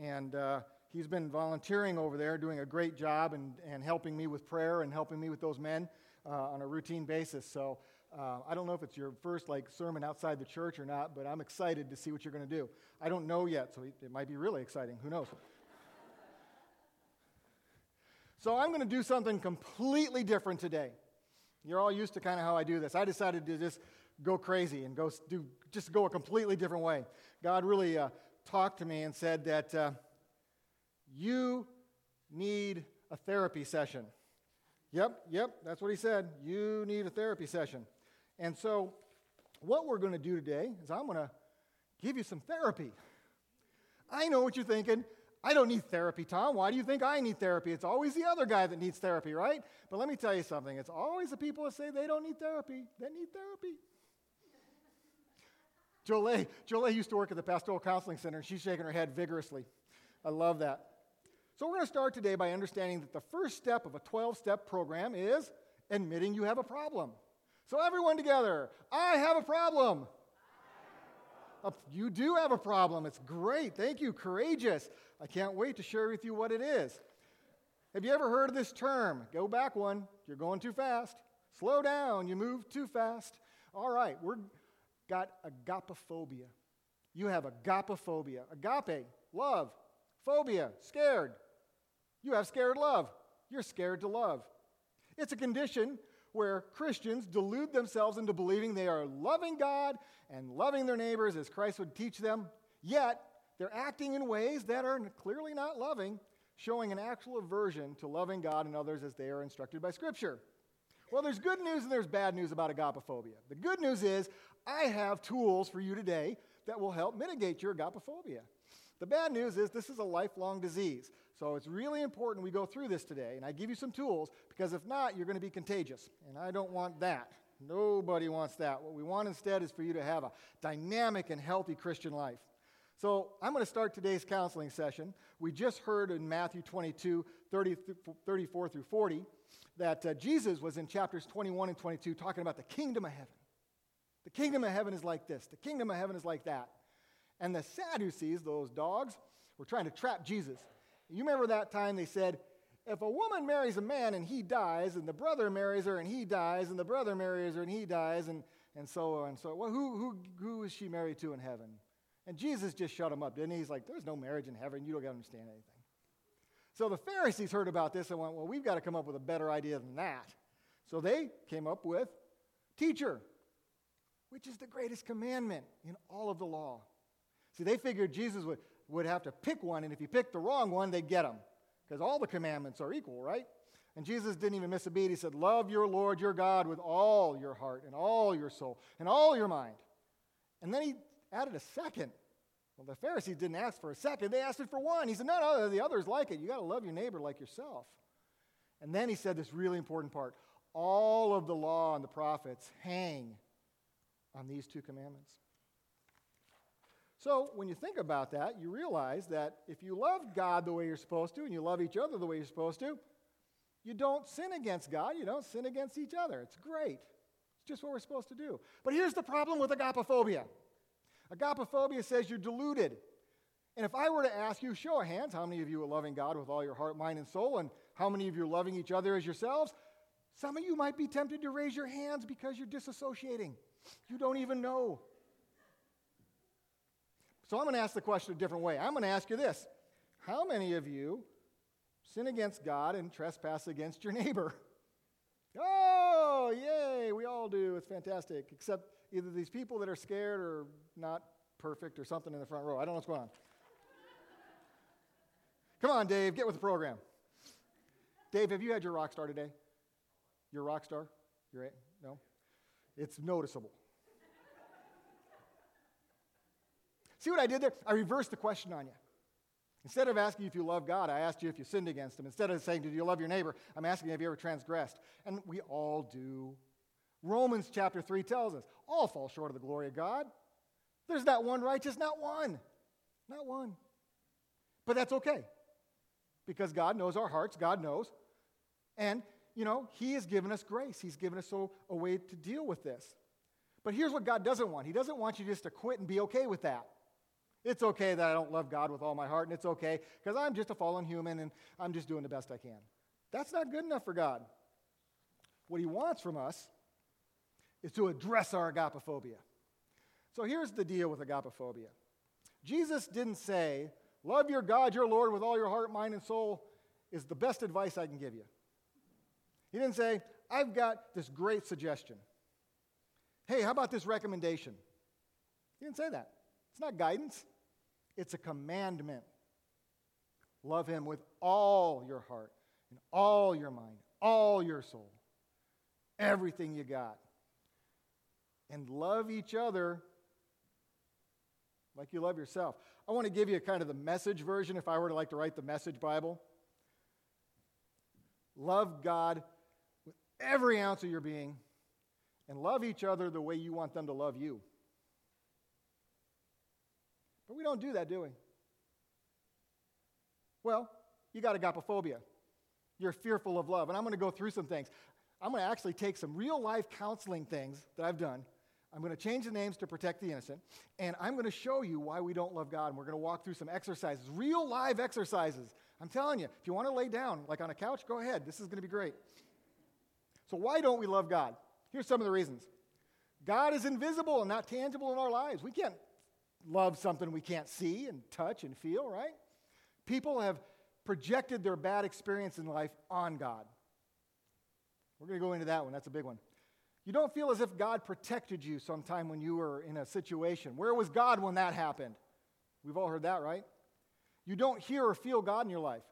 And uh, he's been volunteering over there, doing a great job and, and helping me with prayer and helping me with those men uh, on a routine basis. So uh, I don't know if it's your first like sermon outside the church or not, but I'm excited to see what you're going to do. I don't know yet, so it might be really exciting. Who knows? so I'm going to do something completely different today. You're all used to kind of how I do this. I decided to just go crazy and go do just go a completely different way. God really uh, talked to me and said that uh, you need a therapy session. Yep, yep, that's what he said. You need a therapy session. And so, what we're going to do today is I'm going to give you some therapy. I know what you're thinking. I don't need therapy, Tom. Why do you think I need therapy? It's always the other guy that needs therapy, right? But let me tell you something. It's always the people that say they don't need therapy that need therapy. Jolie, Jolie used to work at the Pastoral Counseling Center, and she's shaking her head vigorously. I love that. So, we're going to start today by understanding that the first step of a 12 step program is admitting you have a problem. So, everyone together, I have a problem. Uh, you do have a problem. It's great. Thank you. Courageous. I can't wait to share with you what it is. Have you ever heard of this term? Go back one. You're going too fast. Slow down. You move too fast. All right, we're got agapophobia. You have agapophobia. Agape, love. Phobia, scared. You have scared love. You're scared to love. It's a condition where Christians delude themselves into believing they are loving God and loving their neighbors as Christ would teach them, yet they're acting in ways that are clearly not loving, showing an actual aversion to loving God and others as they are instructed by Scripture. Well, there's good news and there's bad news about agapophobia. The good news is I have tools for you today that will help mitigate your agapophobia. The bad news is this is a lifelong disease. So it's really important we go through this today, and I give you some tools because if not, you're going to be contagious. And I don't want that. Nobody wants that. What we want instead is for you to have a dynamic and healthy Christian life. So I'm going to start today's counseling session. We just heard in Matthew 22, 30, 34 through 40, that uh, Jesus was in chapters 21 and 22 talking about the kingdom of heaven. The kingdom of heaven is like this, the kingdom of heaven is like that. And the Sadducees, those dogs, were trying to trap Jesus. You remember that time they said, if a woman marries a man and he dies, and the brother marries her and he dies, and the brother marries her and he dies, and, and so on and so on, well, who, who, who is she married to in heaven? And Jesus just shut him up, didn't he? He's like, there's no marriage in heaven. You don't understand anything. So the Pharisees heard about this and went, well, we've got to come up with a better idea than that. So they came up with teacher, which is the greatest commandment in all of the law. See, they figured Jesus would, would have to pick one, and if he picked the wrong one, they'd get him. Because all the commandments are equal, right? And Jesus didn't even miss a beat. He said, Love your Lord your God with all your heart and all your soul and all your mind. And then he added a second. Well, the Pharisees didn't ask for a second, they asked it for one. He said, No, no, the others like it. You got to love your neighbor like yourself. And then he said this really important part all of the law and the prophets hang on these two commandments. So, when you think about that, you realize that if you love God the way you're supposed to and you love each other the way you're supposed to, you don't sin against God, you don't sin against each other. It's great. It's just what we're supposed to do. But here's the problem with agapophobia agapophobia says you're deluded. And if I were to ask you, show of hands, how many of you are loving God with all your heart, mind, and soul, and how many of you are loving each other as yourselves? Some of you might be tempted to raise your hands because you're disassociating. You don't even know. So I'm going to ask the question a different way. I'm going to ask you this How many of you sin against God and trespass against your neighbor? Oh, yay, we all do. It's fantastic. Except either these people that are scared or not perfect or something in the front row. I don't know what's going on. Come on, Dave, get with the program. Dave, have you had your rock star today? Your rock star? You're no? It's noticeable. See what I did there? I reversed the question on you. Instead of asking you if you love God, I asked you if you sinned against Him. Instead of saying, Do you love your neighbor? I'm asking Have you ever transgressed? And we all do. Romans chapter 3 tells us all fall short of the glory of God. There's not one righteous, not one. Not one. But that's okay because God knows our hearts, God knows. And, you know, He has given us grace, He's given us a, a way to deal with this. But here's what God doesn't want He doesn't want you just to quit and be okay with that. It's okay that I don't love God with all my heart, and it's okay because I'm just a fallen human and I'm just doing the best I can. That's not good enough for God. What He wants from us is to address our agapophobia. So here's the deal with agapophobia Jesus didn't say, Love your God, your Lord, with all your heart, mind, and soul is the best advice I can give you. He didn't say, I've got this great suggestion. Hey, how about this recommendation? He didn't say that. It's not guidance, it's a commandment. Love him with all your heart and all your mind, all your soul, everything you got. And love each other like you love yourself. I want to give you kind of the message version if I were to like to write the message Bible. Love God every ounce of your being and love each other the way you want them to love you. But we don't do that, do we? Well, you got agapophobia. You're fearful of love. And I'm going to go through some things. I'm going to actually take some real life counseling things that I've done. I'm going to change the names to protect the innocent. And I'm going to show you why we don't love God. And we're going to walk through some exercises, real live exercises. I'm telling you, if you want to lay down, like on a couch, go ahead. This is going to be great. So, why don't we love God? Here's some of the reasons God is invisible and not tangible in our lives. We can't love something we can't see and touch and feel, right? People have projected their bad experience in life on God. We're going to go into that one. That's a big one. You don't feel as if God protected you sometime when you were in a situation. Where was God when that happened? We've all heard that, right? You don't hear or feel God in your life.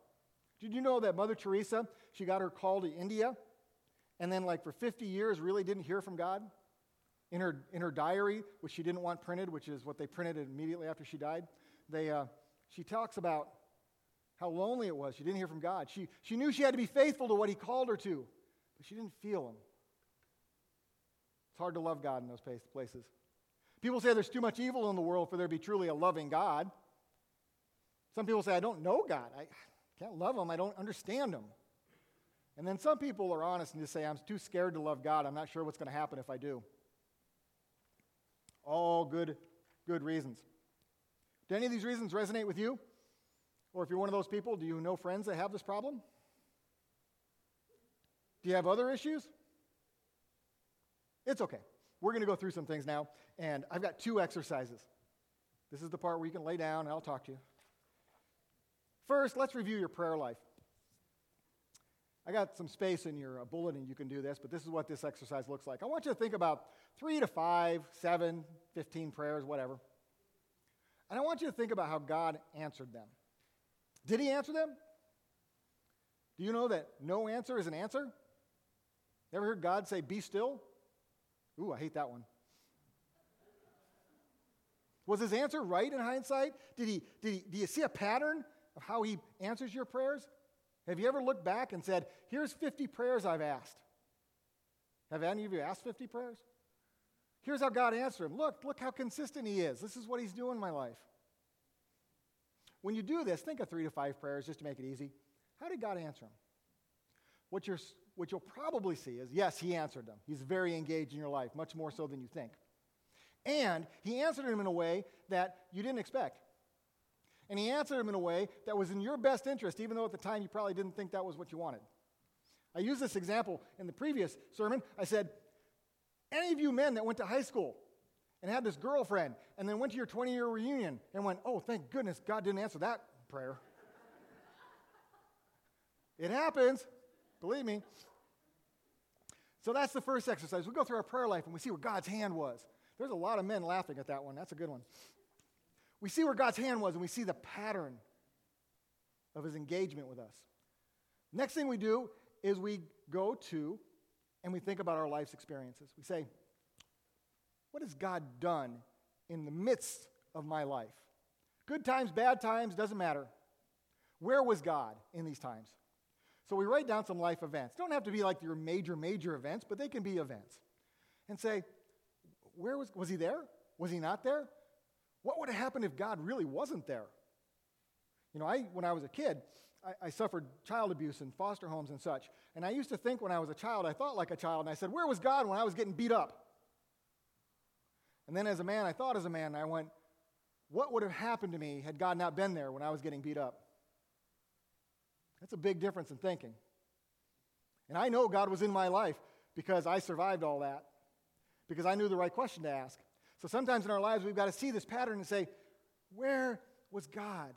Did you know that Mother Teresa, she got her call to India, and then, like, for 50 years, really didn't hear from God? In her, in her diary, which she didn't want printed, which is what they printed immediately after she died, they, uh, she talks about how lonely it was. She didn't hear from God. She, she knew she had to be faithful to what He called her to, but she didn't feel Him. It's hard to love God in those places. People say there's too much evil in the world for there to be truly a loving God. Some people say, I don't know God. I can't love Him. I don't understand Him. And then some people are honest and just say, I'm too scared to love God. I'm not sure what's going to happen if I do. All good, good reasons. Do any of these reasons resonate with you? Or if you're one of those people, do you know friends that have this problem? Do you have other issues? It's okay. We're going to go through some things now, and I've got two exercises. This is the part where you can lay down and I'll talk to you. First, let's review your prayer life. I got some space in your uh, bulletin. You can do this, but this is what this exercise looks like. I want you to think about three to five, seven, 15 prayers, whatever. And I want you to think about how God answered them. Did he answer them? Do you know that no answer is an answer? Ever heard God say, Be still? Ooh, I hate that one. Was his answer right in hindsight? Did he, did he, do you see a pattern of how he answers your prayers? Have you ever looked back and said, Here's 50 prayers I've asked? Have any of you asked 50 prayers? Here's how God answered them. Look, look how consistent he is. This is what he's doing in my life. When you do this, think of three to five prayers just to make it easy. How did God answer them? What, you're, what you'll probably see is yes, He answered them. He's very engaged in your life, much more so than you think. And He answered them in a way that you didn't expect. And He answered them in a way that was in your best interest, even though at the time you probably didn't think that was what you wanted. I used this example in the previous sermon. I said, Any of you men that went to high school and had this girlfriend and then went to your 20 year reunion and went, oh, thank goodness God didn't answer that prayer. it happens, believe me. So that's the first exercise. We go through our prayer life and we see where God's hand was. There's a lot of men laughing at that one. That's a good one. We see where God's hand was and we see the pattern of his engagement with us. Next thing we do is we go to and we think about our life's experiences. We say, what has God done in the midst of my life? Good times, bad times, doesn't matter. Where was God in these times? So we write down some life events. Don't have to be like your major, major events, but they can be events. And say, where was, was he there? Was he not there? What would have happened if God really wasn't there? You know, I, when I was a kid, I, I, suffered child abuse in foster homes and such. And I used to think when I was a child, I thought like a child, and I said, Where was God when I was getting beat up? And then as a man, I thought as a man, I went, what would have happened to me had God not been there when I was getting beat up? That's a big difference in thinking. And I know God was in my life because I survived all that, because I knew the right question to ask. So sometimes in our lives, we've got to see this pattern and say, where was God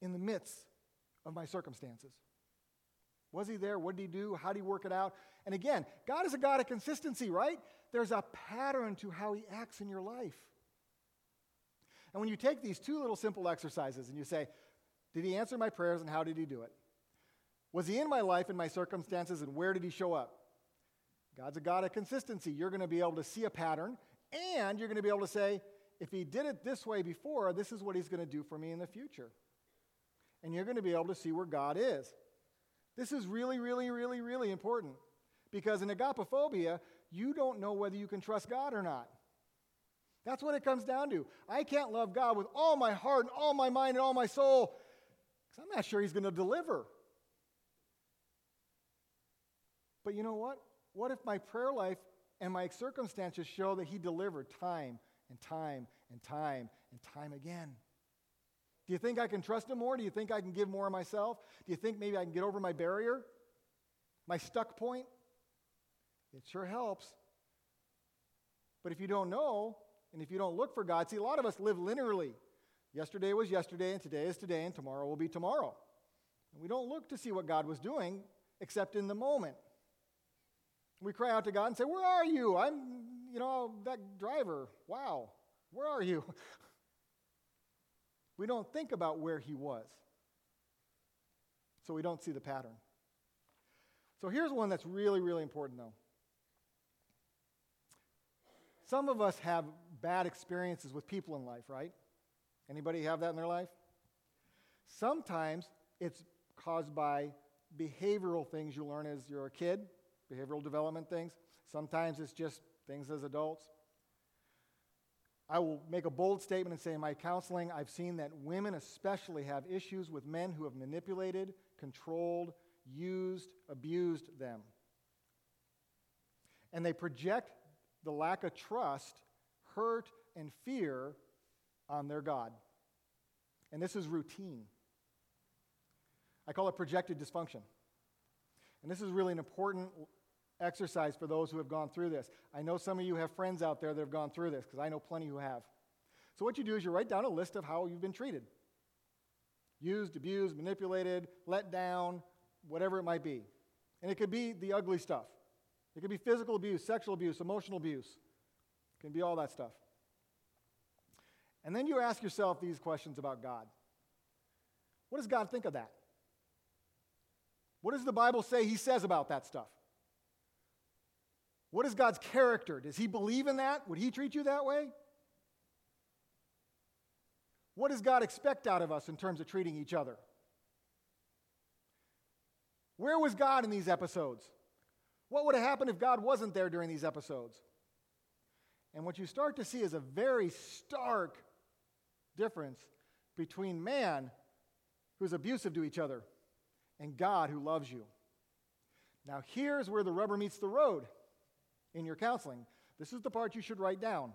in the midst of my circumstances? Was he there? What did he do? How did he work it out? And again, God is a God of consistency, right? There's a pattern to how he acts in your life. And when you take these two little simple exercises and you say, Did he answer my prayers and how did he do it? Was he in my life and my circumstances and where did he show up? God's a God of consistency. You're going to be able to see a pattern and you're going to be able to say, if he did it this way before, this is what he's going to do for me in the future. And you're going to be able to see where God is. This is really, really, really, really important because in agapophobia, you don't know whether you can trust God or not. That's what it comes down to. I can't love God with all my heart and all my mind and all my soul because I'm not sure He's going to deliver. But you know what? What if my prayer life and my circumstances show that He delivered time and time and time and time again? Do you think I can trust Him more? Do you think I can give more of myself? Do you think maybe I can get over my barrier? My stuck point? It sure helps. But if you don't know, and if you don't look for God, see, a lot of us live linearly. Yesterday was yesterday, and today is today, and tomorrow will be tomorrow. And we don't look to see what God was doing except in the moment. We cry out to God and say, Where are you? I'm, you know, that driver. Wow. Where are you? we don't think about where he was. So we don't see the pattern. So here's one that's really, really important, though. Some of us have bad experiences with people in life, right? Anybody have that in their life? Sometimes it's caused by behavioral things you learn as you're a kid, behavioral development things. Sometimes it's just things as adults. I will make a bold statement and say in my counseling, I've seen that women especially have issues with men who have manipulated, controlled, used, abused them. And they project the lack of trust hurt, and fear on their God. And this is routine. I call it projected dysfunction. And this is really an important exercise for those who have gone through this. I know some of you have friends out there that have gone through this because I know plenty who have. So, what you do is you write down a list of how you've been treated used, abused, manipulated, let down, whatever it might be. And it could be the ugly stuff. It could be physical abuse, sexual abuse, emotional abuse. It can be all that stuff. And then you ask yourself these questions about God. What does God think of that? What does the Bible say he says about that stuff? What is God's character? Does he believe in that? Would he treat you that way? What does God expect out of us in terms of treating each other? Where was God in these episodes? What would have happened if God wasn't there during these episodes? And what you start to see is a very stark difference between man, who's abusive to each other, and God, who loves you. Now, here's where the rubber meets the road in your counseling. This is the part you should write down.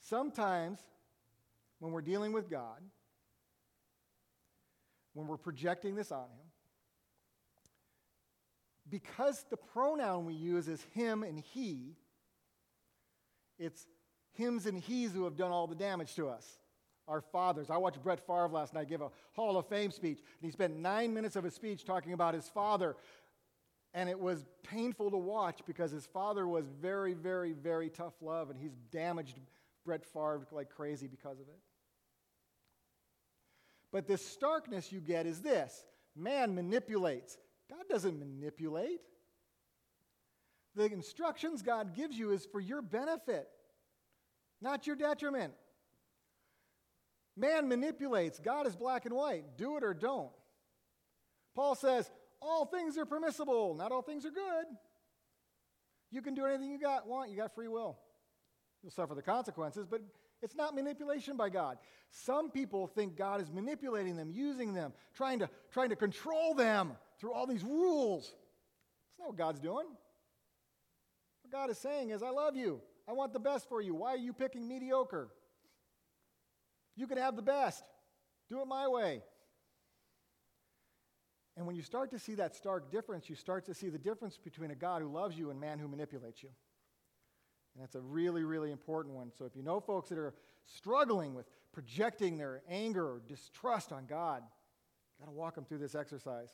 Sometimes, when we're dealing with God, when we're projecting this on Him, because the pronoun we use is him and he, it's hims and he's who have done all the damage to us. Our fathers. I watched Brett Favre last night give a Hall of Fame speech, and he spent nine minutes of his speech talking about his father. And it was painful to watch because his father was very, very, very tough love, and he's damaged Brett Favre like crazy because of it. But this starkness you get is this man manipulates, God doesn't manipulate. The instructions God gives you is for your benefit, not your detriment. Man manipulates. God is black and white. Do it or don't. Paul says, all things are permissible, not all things are good. You can do anything you got, want, you got free will. You'll suffer the consequences, but it's not manipulation by God. Some people think God is manipulating them, using them, trying to, trying to control them through all these rules. That's not what God's doing. What God is saying is, I love you. I want the best for you. Why are you picking mediocre? You can have the best. Do it my way. And when you start to see that stark difference, you start to see the difference between a God who loves you and man who manipulates you. And that's a really, really important one. So if you know folks that are struggling with projecting their anger or distrust on God, got to walk them through this exercise.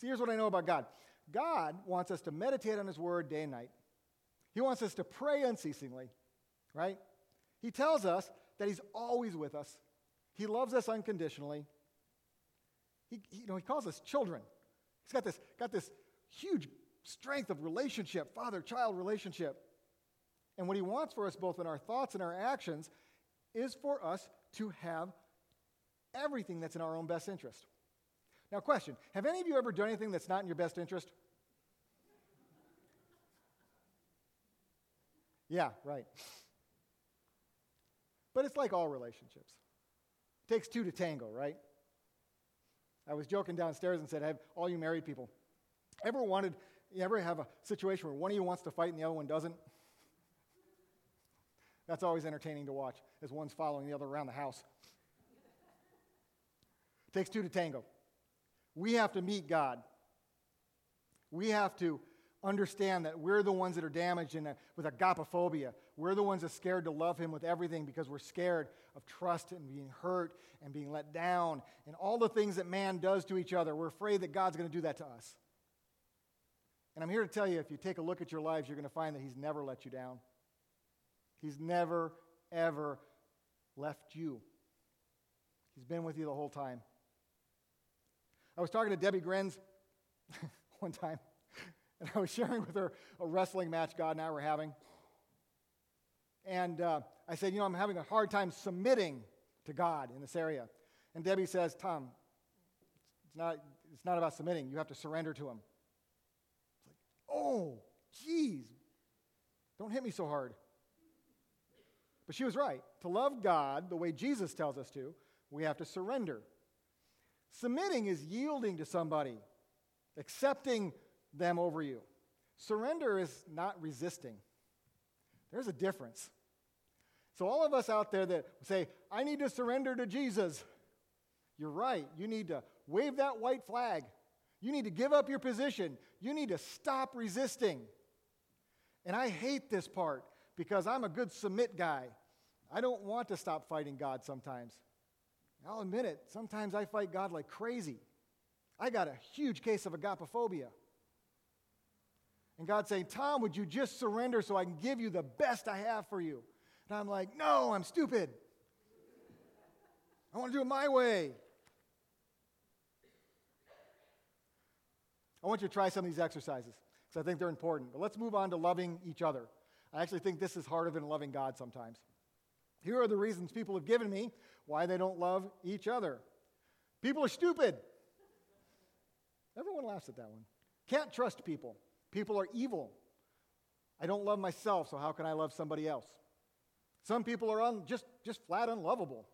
See, here's what I know about God God wants us to meditate on His Word day and night, He wants us to pray unceasingly, right? He tells us that He's always with us, He loves us unconditionally. He, he, you know, he calls us children. He's got this, got this huge strength of relationship, father child relationship. And what he wants for us, both in our thoughts and our actions, is for us to have everything that's in our own best interest. Now, question Have any of you ever done anything that's not in your best interest? Yeah, right. But it's like all relationships. It takes two to tango, right? I was joking downstairs and said, Have all you married people ever wanted, you ever have a situation where one of you wants to fight and the other one doesn't? That's always entertaining to watch as one's following the other around the house. Takes two to tango. We have to meet God. We have to understand that we're the ones that are damaged in a, with agapophobia. We're the ones that are scared to love Him with everything because we're scared of trust and being hurt and being let down and all the things that man does to each other. We're afraid that God's going to do that to us. And I'm here to tell you if you take a look at your lives, you're going to find that He's never let you down. He's never, ever left you. He's been with you the whole time. I was talking to Debbie Grens one time, and I was sharing with her a wrestling match God and I were having. And uh, I said, You know, I'm having a hard time submitting to God in this area. And Debbie says, Tom, it's not, it's not about submitting. You have to surrender to Him. It's like, oh, geez, don't hit me so hard. But she was right. To love God the way Jesus tells us to, we have to surrender. Submitting is yielding to somebody, accepting them over you. Surrender is not resisting. There's a difference. So, all of us out there that say, I need to surrender to Jesus, you're right. You need to wave that white flag. You need to give up your position. You need to stop resisting. And I hate this part because I'm a good submit guy. I don't want to stop fighting God sometimes. I'll admit it, sometimes I fight God like crazy. I got a huge case of agapophobia. And God's saying, Tom, would you just surrender so I can give you the best I have for you? And I'm like, no, I'm stupid. I want to do it my way. I want you to try some of these exercises because I think they're important. But let's move on to loving each other. I actually think this is harder than loving God sometimes. Here are the reasons people have given me why they don't love each other. People are stupid. Everyone laughs at that one. Can't trust people. People are evil. I don't love myself, so how can I love somebody else? Some people are un, just, just flat unlovable.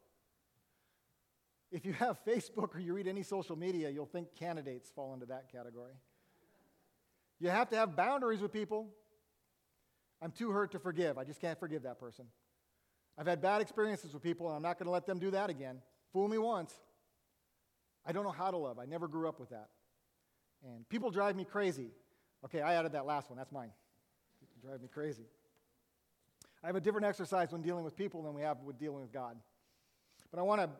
If you have Facebook or you read any social media, you'll think candidates fall into that category. You have to have boundaries with people. I'm too hurt to forgive. I just can't forgive that person. I've had bad experiences with people, and I'm not going to let them do that again. Fool me once. I don't know how to love. I never grew up with that. And people drive me crazy. Okay, I added that last one. That's mine. People drive me crazy. I have a different exercise when dealing with people than we have with dealing with God. But I want to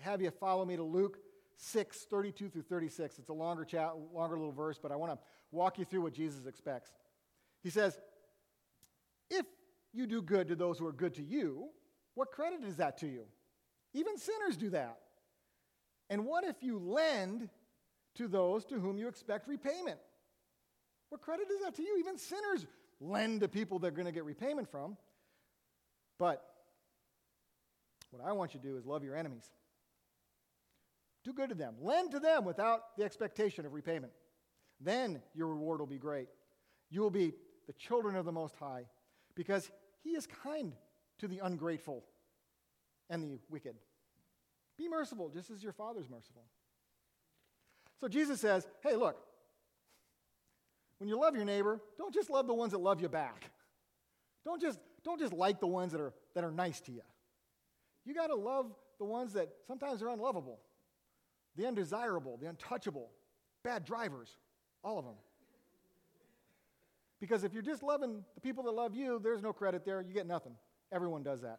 have you follow me to Luke 6, 32 through 36. It's a longer, chat, longer little verse, but I want to walk you through what Jesus expects. He says, If you do good to those who are good to you, what credit is that to you? Even sinners do that. And what if you lend to those to whom you expect repayment? What credit is that to you? Even sinners lend to people they're going to get repayment from. But what I want you to do is love your enemies. Do good to them. Lend to them without the expectation of repayment. Then your reward will be great. You will be the children of the Most High because he is kind to the ungrateful and the wicked. Be merciful, just as your Father's merciful. So Jesus says, hey, look, When you love your neighbor, don't just love the ones that love you back. Don't just, don't just like the ones that are, that are nice to you. You got to love the ones that sometimes are unlovable, the undesirable, the untouchable, bad drivers, all of them. Because if you're just loving the people that love you, there's no credit there. You get nothing. Everyone does that.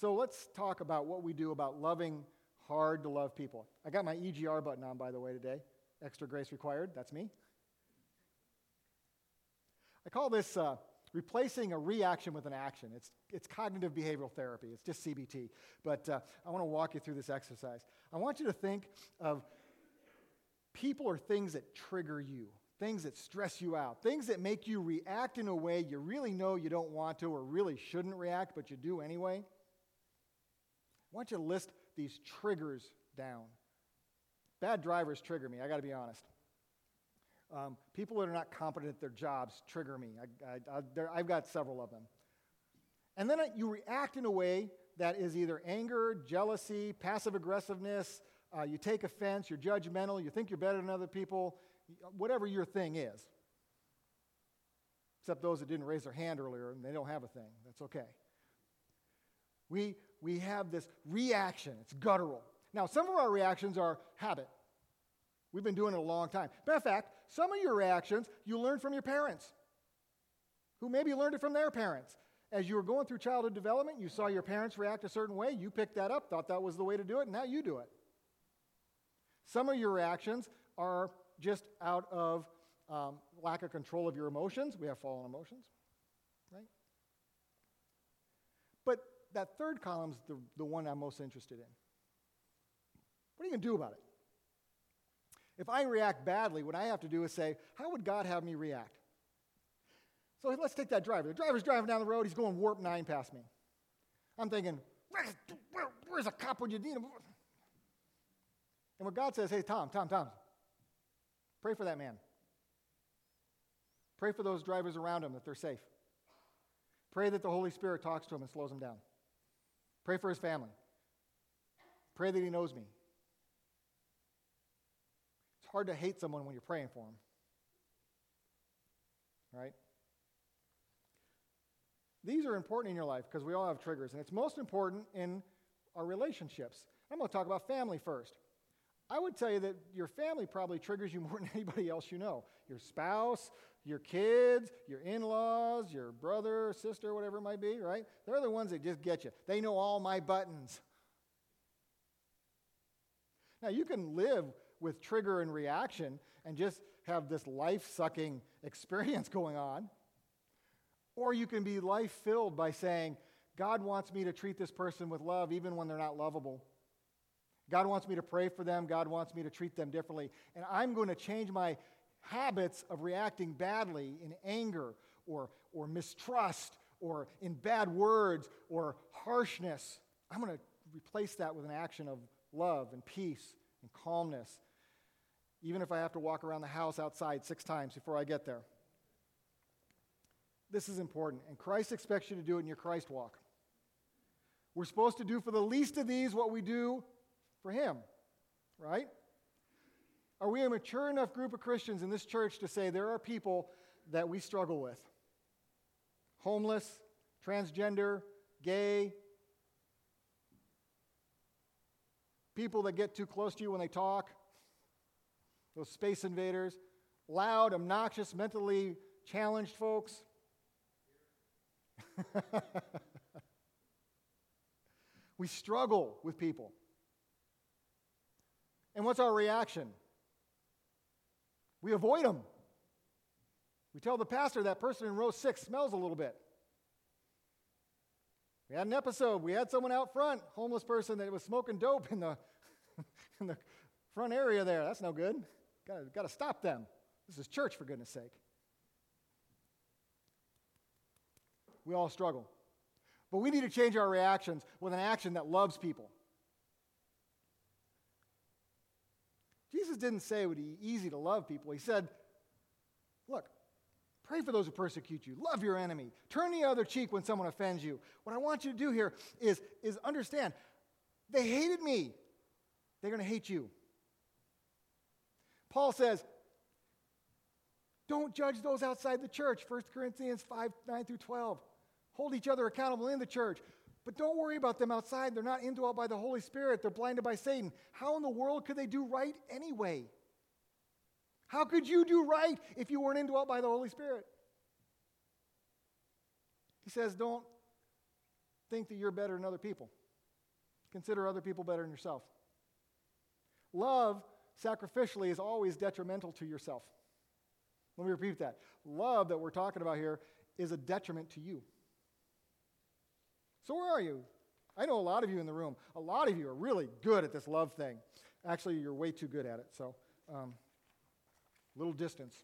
So let's talk about what we do about loving hard to love people. I got my EGR button on, by the way, today. Extra grace required. That's me. I call this uh, replacing a reaction with an action. It's, it's cognitive behavioral therapy, it's just CBT. But uh, I want to walk you through this exercise. I want you to think of people or things that trigger you, things that stress you out, things that make you react in a way you really know you don't want to or really shouldn't react, but you do anyway. I want you to list these triggers down. Bad drivers trigger me, I got to be honest. Um, people that are not competent at their jobs trigger me. I, have got several of them. And then you react in a way that is either anger, jealousy, passive aggressiveness. Uh, you take offense, you're judgmental, you think you're better than other people, whatever your thing is. Except those that didn't raise their hand earlier and they don't have a thing. That's okay. We, we have this reaction, it's guttural. Now, some of our reactions are habit. We've been doing it a long time. Matter of fact, some of your reactions you learned from your parents, who maybe learned it from their parents. As you were going through childhood development, you saw your parents react a certain way, you picked that up, thought that was the way to do it, and now you do it. Some of your reactions are just out of um, lack of control of your emotions. We have fallen emotions, right? But that third column is the, the one I'm most interested in. What are you going to do about it? If I react badly, what I have to do is say, How would God have me react? So let's take that driver. The driver's driving down the road, he's going warp nine past me. I'm thinking, Where's, where, where's a cop when you need him? And when God says, Hey, Tom, Tom, Tom, pray for that man. Pray for those drivers around him that they're safe. Pray that the Holy Spirit talks to him and slows him down. Pray for his family. Pray that he knows me hard to hate someone when you're praying for them. Right? These are important in your life because we all have triggers, and it's most important in our relationships. I'm going to talk about family first. I would tell you that your family probably triggers you more than anybody else you know. Your spouse, your kids, your in laws, your brother, sister, whatever it might be, right? They're the ones that just get you. They know all my buttons. Now, you can live with trigger and reaction and just have this life sucking experience going on. Or you can be life filled by saying, God wants me to treat this person with love even when they're not lovable. God wants me to pray for them. God wants me to treat them differently. And I'm going to change my habits of reacting badly in anger or, or mistrust or in bad words or harshness. I'm going to replace that with an action of love and peace and calmness even if I have to walk around the house outside six times before I get there. This is important, and Christ expects you to do it in your Christ walk. We're supposed to do for the least of these what we do for Him, right? Are we a mature enough group of Christians in this church to say there are people that we struggle with? Homeless, transgender, gay, people that get too close to you when they talk, those space invaders, loud, obnoxious, mentally challenged folks. we struggle with people. And what's our reaction? We avoid them. We tell the pastor that person in row six smells a little bit. We had an episode. We had someone out front, homeless person that was smoking dope in the, in the front area there. That's no good. Got to stop them. This is church, for goodness sake. We all struggle. But we need to change our reactions with an action that loves people. Jesus didn't say it would be easy to love people. He said, Look, pray for those who persecute you, love your enemy, turn the other cheek when someone offends you. What I want you to do here is, is understand they hated me, they're going to hate you. Paul says, Don't judge those outside the church. 1 Corinthians 5 9 through 12. Hold each other accountable in the church. But don't worry about them outside. They're not indwelt by the Holy Spirit, they're blinded by Satan. How in the world could they do right anyway? How could you do right if you weren't indwelt by the Holy Spirit? He says, don't think that you're better than other people. Consider other people better than yourself. Love sacrificially is always detrimental to yourself. Let me repeat that. Love that we're talking about here is a detriment to you. So, where are you? I know a lot of you in the room. A lot of you are really good at this love thing. Actually, you're way too good at it. So, um, little distance.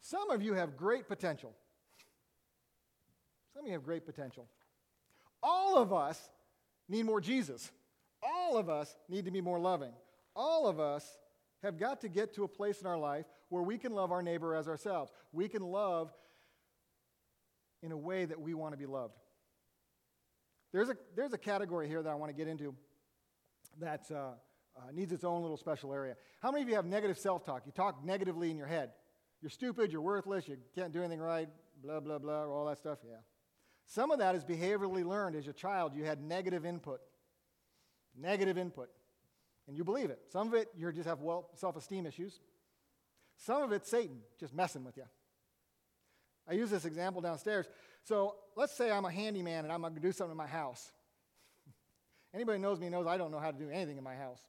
Some of you have great potential. Some of you have great potential. All of us need more Jesus. All of us need to be more loving. All of us have got to get to a place in our life where we can love our neighbor as ourselves. We can love in a way that we want to be loved. There's a, there's a category here that I want to get into that uh, uh, needs its own little special area. How many of you have negative self talk? You talk negatively in your head. You're stupid, you're worthless, you can't do anything right, blah, blah, blah, all that stuff. Yeah. Some of that is behaviorally learned. As a child, you had negative input. Negative input. And you believe it. Some of it, you just have well, self esteem issues. Some of it's Satan just messing with you. I use this example downstairs. So let's say I'm a handyman and I'm going to do something in my house. Anybody knows me knows I don't know how to do anything in my house.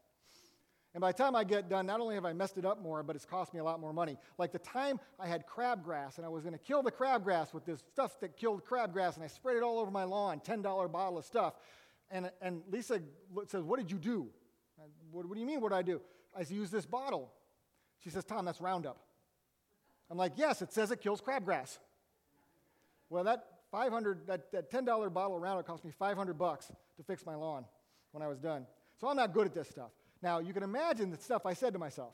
And by the time I get done, not only have I messed it up more, but it's cost me a lot more money. Like the time I had crabgrass and I was going to kill the crabgrass with this stuff that killed crabgrass and I sprayed it all over my lawn, $10 bottle of stuff. And, and Lisa says, What did you do? What, what do you mean, what do I do? I use this bottle. She says, Tom, that's Roundup. I'm like, Yes, it says it kills crabgrass. Well, that 500, that, that $10 bottle of Roundup cost me 500 bucks to fix my lawn when I was done. So I'm not good at this stuff. Now, you can imagine the stuff I said to myself.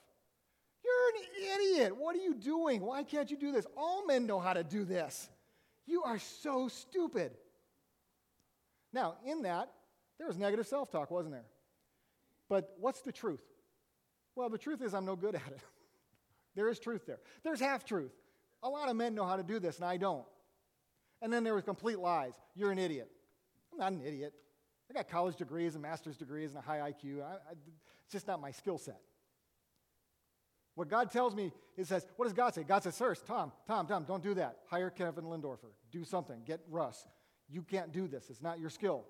You're an idiot. What are you doing? Why can't you do this? All men know how to do this. You are so stupid. Now, in that, there was negative self talk, wasn't there? But what's the truth? Well, the truth is, I'm no good at it. there is truth there. There's half truth. A lot of men know how to do this, and I don't. And then there was complete lies. You're an idiot. I'm not an idiot. I got college degrees and master's degrees and a high IQ. I, I, it's just not my skill set. What God tells me is says, what does God say? God says, first, Tom, Tom, Tom, don't do that. Hire Kevin Lindorfer. Do something. Get Russ. You can't do this. It's not your skill.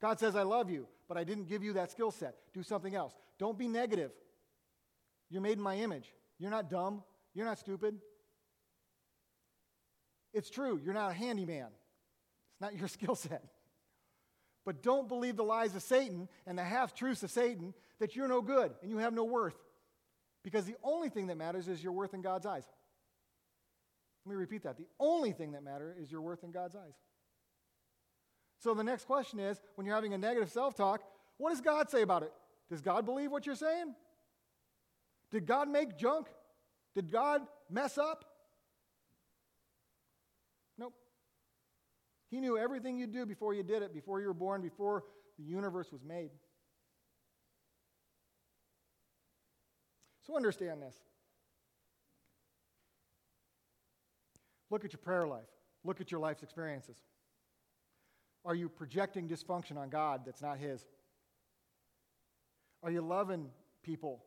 God says, I love you, but I didn't give you that skill set. Do something else. Don't be negative. You're made in my image. You're not dumb. You're not stupid. It's true. You're not a handyman. It's not your skill set. But don't believe the lies of Satan and the half truths of Satan that you're no good and you have no worth. Because the only thing that matters is your worth in God's eyes. Let me repeat that. The only thing that matters is your worth in God's eyes. So the next question is when you're having a negative self talk, what does God say about it? Does God believe what you're saying? Did God make junk? Did God mess up? Nope. He knew everything you'd do before you did it, before you were born, before the universe was made. So understand this. Look at your prayer life. Look at your life's experiences. Are you projecting dysfunction on God that's not His? Are you loving people?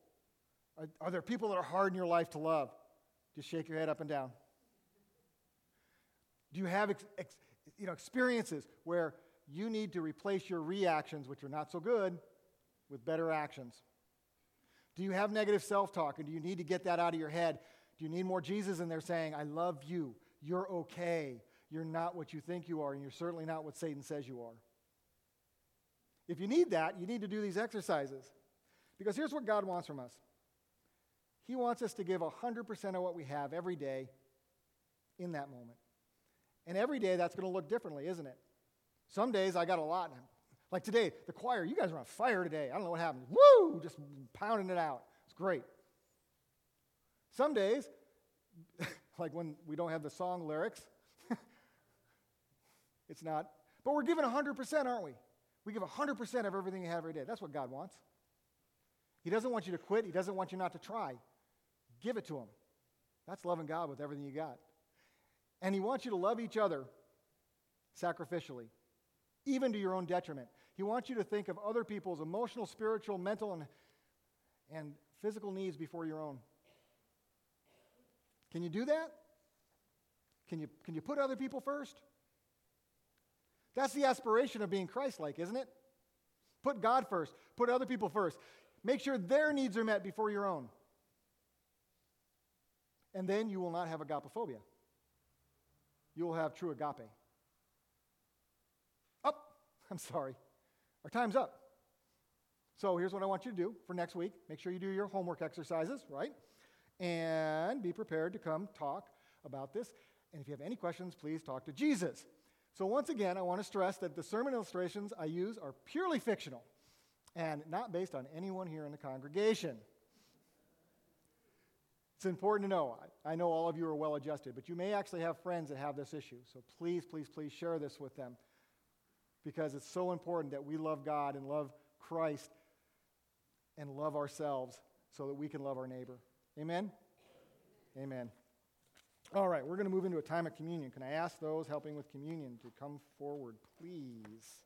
Are, are, there people that are hard in your life to love? Just shake your head up and down. Do you have ex- ex- you know, experiences where you need to replace your reactions, which are not so good, with better actions? Do you have negative self talk and do you need to get that out of your head? Do you need more Jesus in there saying, I love you, you're okay, you're not what you think you are, and you're certainly not what Satan says you are? If you need that, you need to do these exercises. Because here's what God wants from us He wants us to give 100% of what we have every day in that moment. And every day that's going to look differently, isn't it? Some days I got a lot. Like today, the choir, you guys are on fire today. I don't know what happened. Woo! Just pounding it out. It's great. Some days, like when we don't have the song lyrics, it's not. But we're giving 100%, aren't we? We give 100% of everything you have every day. That's what God wants. He doesn't want you to quit, He doesn't want you not to try. Give it to Him. That's loving God with everything you got. And He wants you to love each other sacrificially, even to your own detriment. He wants you to think of other people's emotional, spiritual, mental, and, and physical needs before your own. Can you do that? Can you, can you put other people first? That's the aspiration of being Christ like, isn't it? Put God first, put other people first. Make sure their needs are met before your own. And then you will not have agapophobia. You will have true agape. Up! Oh, I'm sorry. Our time's up. So here's what I want you to do for next week. Make sure you do your homework exercises, right? And be prepared to come talk about this. And if you have any questions, please talk to Jesus. So, once again, I want to stress that the sermon illustrations I use are purely fictional and not based on anyone here in the congregation. It's important to know. I know all of you are well adjusted, but you may actually have friends that have this issue. So please, please, please share this with them because it's so important that we love God and love Christ and love ourselves so that we can love our neighbor. Amen? Amen. All right, we're going to move into a time of communion. Can I ask those helping with communion to come forward, please?